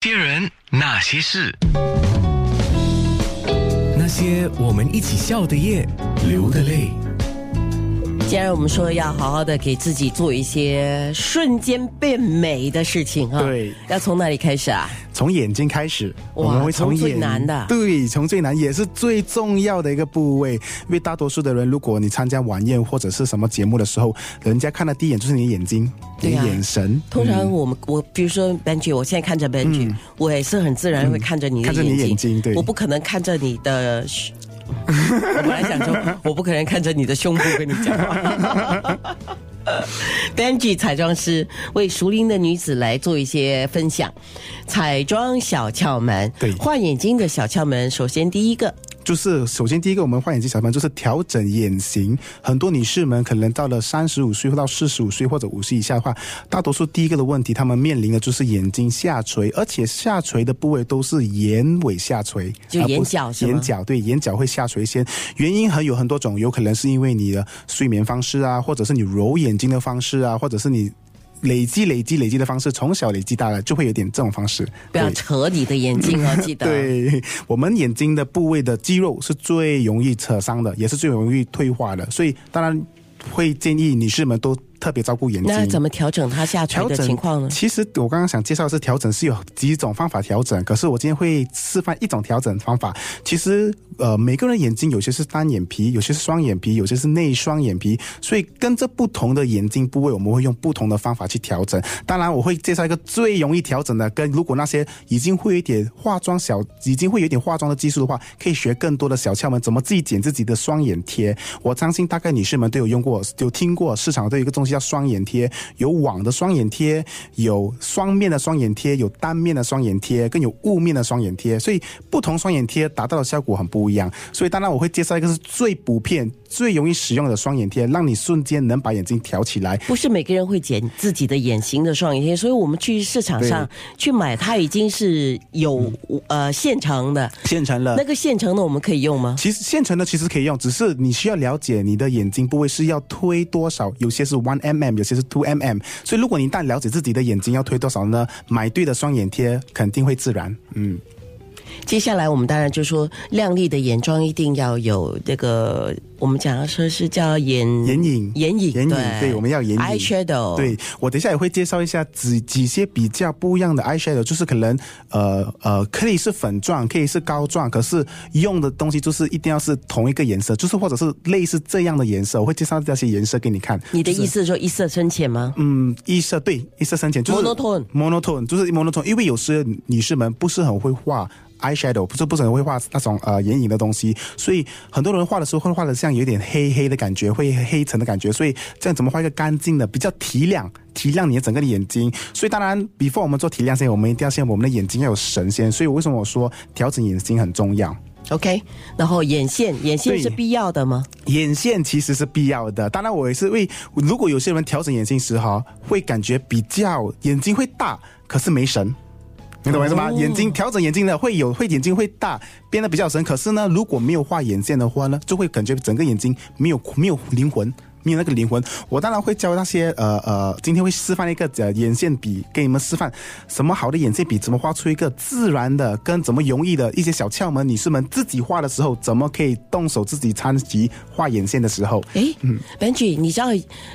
些人，那些事，那些我们一起笑的夜，流的泪。既然我们说要好好的给自己做一些瞬间变美的事情啊，对，要从哪里开始啊？从眼睛开始，我们会从最眼难的对，从最难也是最重要的一个部位。因为大多数的人，如果你参加晚宴或者是什么节目的时候，人家看的第一眼就是你的眼睛，你的眼神。通常嗯我们、我比如说 Benji，我现在看着 Benji，、我也是很自然会看着你的看着你眼睛，对我不可能看着你的胸。我本来想说，我不可能看着你的胸部跟你讲话。Benji 彩妆师为熟龄的女子来做一些分享，彩妆小窍门。对画眼睛的小窍门，首先第一个，就是首先第一个，我们换眼镜小朋友就是调整眼型。很多女士们可能到了三十五岁或到四十五岁或者五十以下的话，大多数第一个的问题，她们面临的就是眼睛下垂，而且下垂的部位都是眼尾下垂，就而不眼角眼角对，眼角会下垂先。原因很有很多种，有可能是因为你的睡眠方式啊，或者是你揉眼睛的方式啊，或者是你。累积、累积、累积的方式，从小累积大了，就会有点这种方式。不要扯你的眼睛哦，记得。对我们眼睛的部位的肌肉是最容易扯伤的，也是最容易退化的，所以当然会建议女士们都特别照顾眼睛。那怎么调整它下垂的情况呢？其实我刚刚想介绍的是调整是有几种方法调整，可是我今天会示范一种调整方法。其实呃，每个人眼睛有些是单眼皮，有些是双眼皮，有些是内双眼皮，所以跟着不同的眼睛部位，我们会用不同的方法去调整。当然，我会介绍一个最容易调整的，跟如果那些已经会有一点化妆小，已经会有一点化妆的技术的话，可以学更多的小窍门，怎么自己剪自己的双眼贴。我相信大概女士们都有用过，有听过市场都有一个东西叫双眼贴，有网的双眼贴，有双面的双眼贴，有单面的双眼贴，更有雾面的双眼贴，所以不同双眼贴达到的效果很不一样。所以当然我会介绍一个是最普遍、最容易使用的双眼贴，让你瞬间能把眼睛挑起来。不是每个人会剪自己的眼型的双眼贴，所以我们去市场上去买，它已经是有、呃现成的。现成了那个现成的我们可以用吗？其实现成的其实可以用，只是你需要了解你的眼睛部位是要推多少，有些是 one mm，有些是 two mm。所以如果你一旦了解自己的眼睛要推多少呢，买对的双眼贴肯定会自然。嗯，接下来我们当然就说，亮丽的眼妆一定要有这个，我们讲说是叫眼眼影眼影，眼影对我们要眼影 eyeshadow，对我等一下也会介绍一下几几些比较不一样的 eyeshadow，就是可能呃呃可以是粉状，可以是膏状，可是用的东西就是一定要是同一个颜色，就是或者是类似这样的颜色，我会介绍这些颜色给你看。你的意思是说一色深浅吗？嗯，一色对一色深浅就是 Monotone monotone 就是 monotone，因为有时女士们不是很会画。Eyeshadow 不是不是很会画那种呃眼影的东西，所以很多人画的时候会画的像有点黑黑的感觉，会黑沉的感觉，所以这样怎么画一个干净的、比较提亮、提亮你的整个的眼睛？所以当然，before 我们做提亮先，我们一定要先我们的眼睛要有神仙，所以为什么我说调整眼睛很重要？OK，然后眼线，眼线是必要的吗？眼线其实是必要的，当然我也是为，如果有些人调整眼睛时哈，会感觉比较眼睛会大，可是没神。你懂我意思吗？哦眼睛调整眼睛的会有会眼睛会大，变得比较神。可是呢，如果没有画眼线的话呢，就会感觉整个眼睛没有没有灵魂，没有那个灵魂。我当然会教那些呃呃，今天会示范一个呃眼线笔给你们示范什么好的眼线笔，怎么画出一个自然的，跟怎么容易的一些小窍门。女士们自己画的时候，怎么可以动手自己参及画眼线的时候？诶 b e n j i 你知道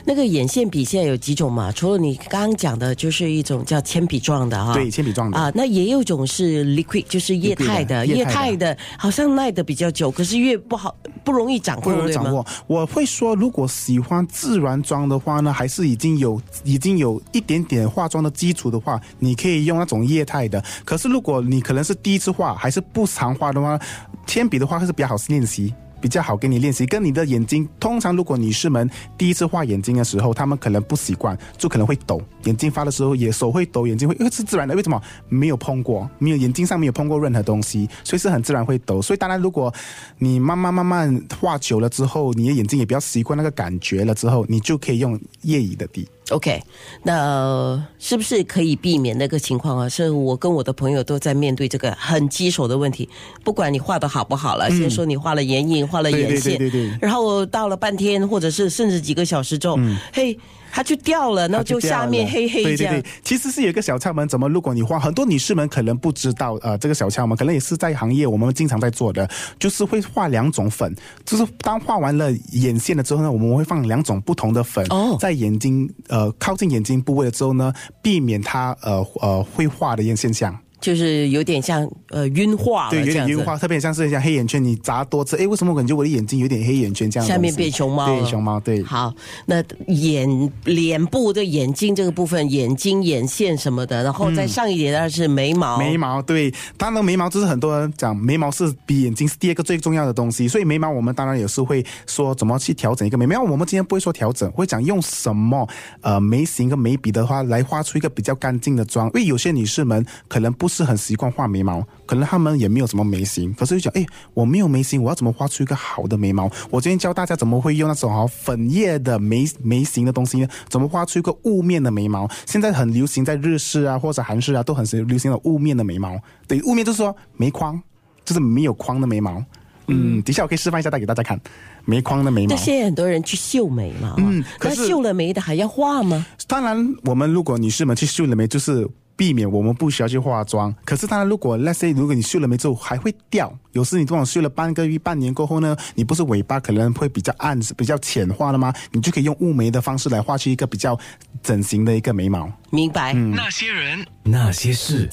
那个眼线笔现在有几种吗？除了你刚刚讲的，就是一种叫铅笔状的哈，对，铅笔状的。啊，那也有一种是 liquid，就是液态的，液液态态的好像耐的比较久，可是越不好不容易掌不控，对吗？能掌握。我会说，如果喜欢自然妆的话呢，还是已经有已经有一点点化妆的基础的话，你可以用那种液态的。可是如果你可能是第一次画，还是不常画的话，铅笔的话还是比较好练习。比较好给你练习，跟你的眼睛，通常如果女士们第一次画眼睛的时候，她们可能不习惯，就可能会抖，眼睛发的时候也手会抖，眼睛会，因为是自然的，为什么？没有碰过，没有眼睛上没有碰过任何东西，所以是很自然会抖。所以当然，如果你慢慢慢慢画久了之后，你的眼睛也比较习惯那个感觉了之后，你就可以用液乙的底。OK，那、呃是不是可以避免那个情况啊？是我跟我的朋友都在面对这个很棘手的问题。不管你画的好不好了，先说你画了眼影，画了眼线，对对对然后到了半天，或者是甚至几个小时之后，嘿。它就掉了，然后就下面黑黑这样对对对。，其实是有一个小窍门，怎么？如果你画，很多女士们可能不知道，呃，这个小窍门可能也是在行业我们经常在做的，就是会画两种粉，就是当画完了眼线了之后呢，我们会放两种不同的粉，哦在眼睛呃靠近眼睛部位了之后呢，避免它呃呃会画的一些现象。就是有点像呃晕化了对，有。点晕化，特别像是像黑眼圈，你眨多次，哎，为什么我感觉我的眼睛有点黑眼圈这样？下面变熊猫了对，熊猫，对。好，那眼脸部的眼睛这个部分，眼睛、眼线什么的，然后再上一点的是眉毛。眉毛对，当然眉毛就是很多人讲眉毛是比眼睛是第二个最重要的东西，所以眉毛我们当然也是会说怎么去调整一个眉毛。我们今天不会说调整，会讲用什么呃眉形跟眉笔的话来画出一个比较干净的妆。因为有些女士们可能不是很习惯画眉毛，可能他们也没有什么眉形，可是就讲哎我没有眉形，我要怎么画出一个好的眉毛？我今天教大家怎么会用那种好粉叶的眉眉形的东西呢？怎么画出一个雾面的眉毛？现在很流行在日式啊或者韩式啊都很流行的雾面的眉毛。对，雾面就是说眉框，就是没有框的眉毛。嗯，底下我可以示范一下，带给大家看，没框的眉毛那。现在很多人去秀眉嘛，嗯，那可是秀了眉的还要画吗？当然，我们如果女士们去秀了眉，就是避免我们不需要去化妆。可是，当然，如果 let's say 如果你睡了眉之后还会掉，有时你这种睡了半个月、半年过后呢，你不是尾巴可能会比较暗、比较浅化了吗？你就可以用雾眉的方式来画出一个比较整形的一个眉毛。明白。那些人，那些事。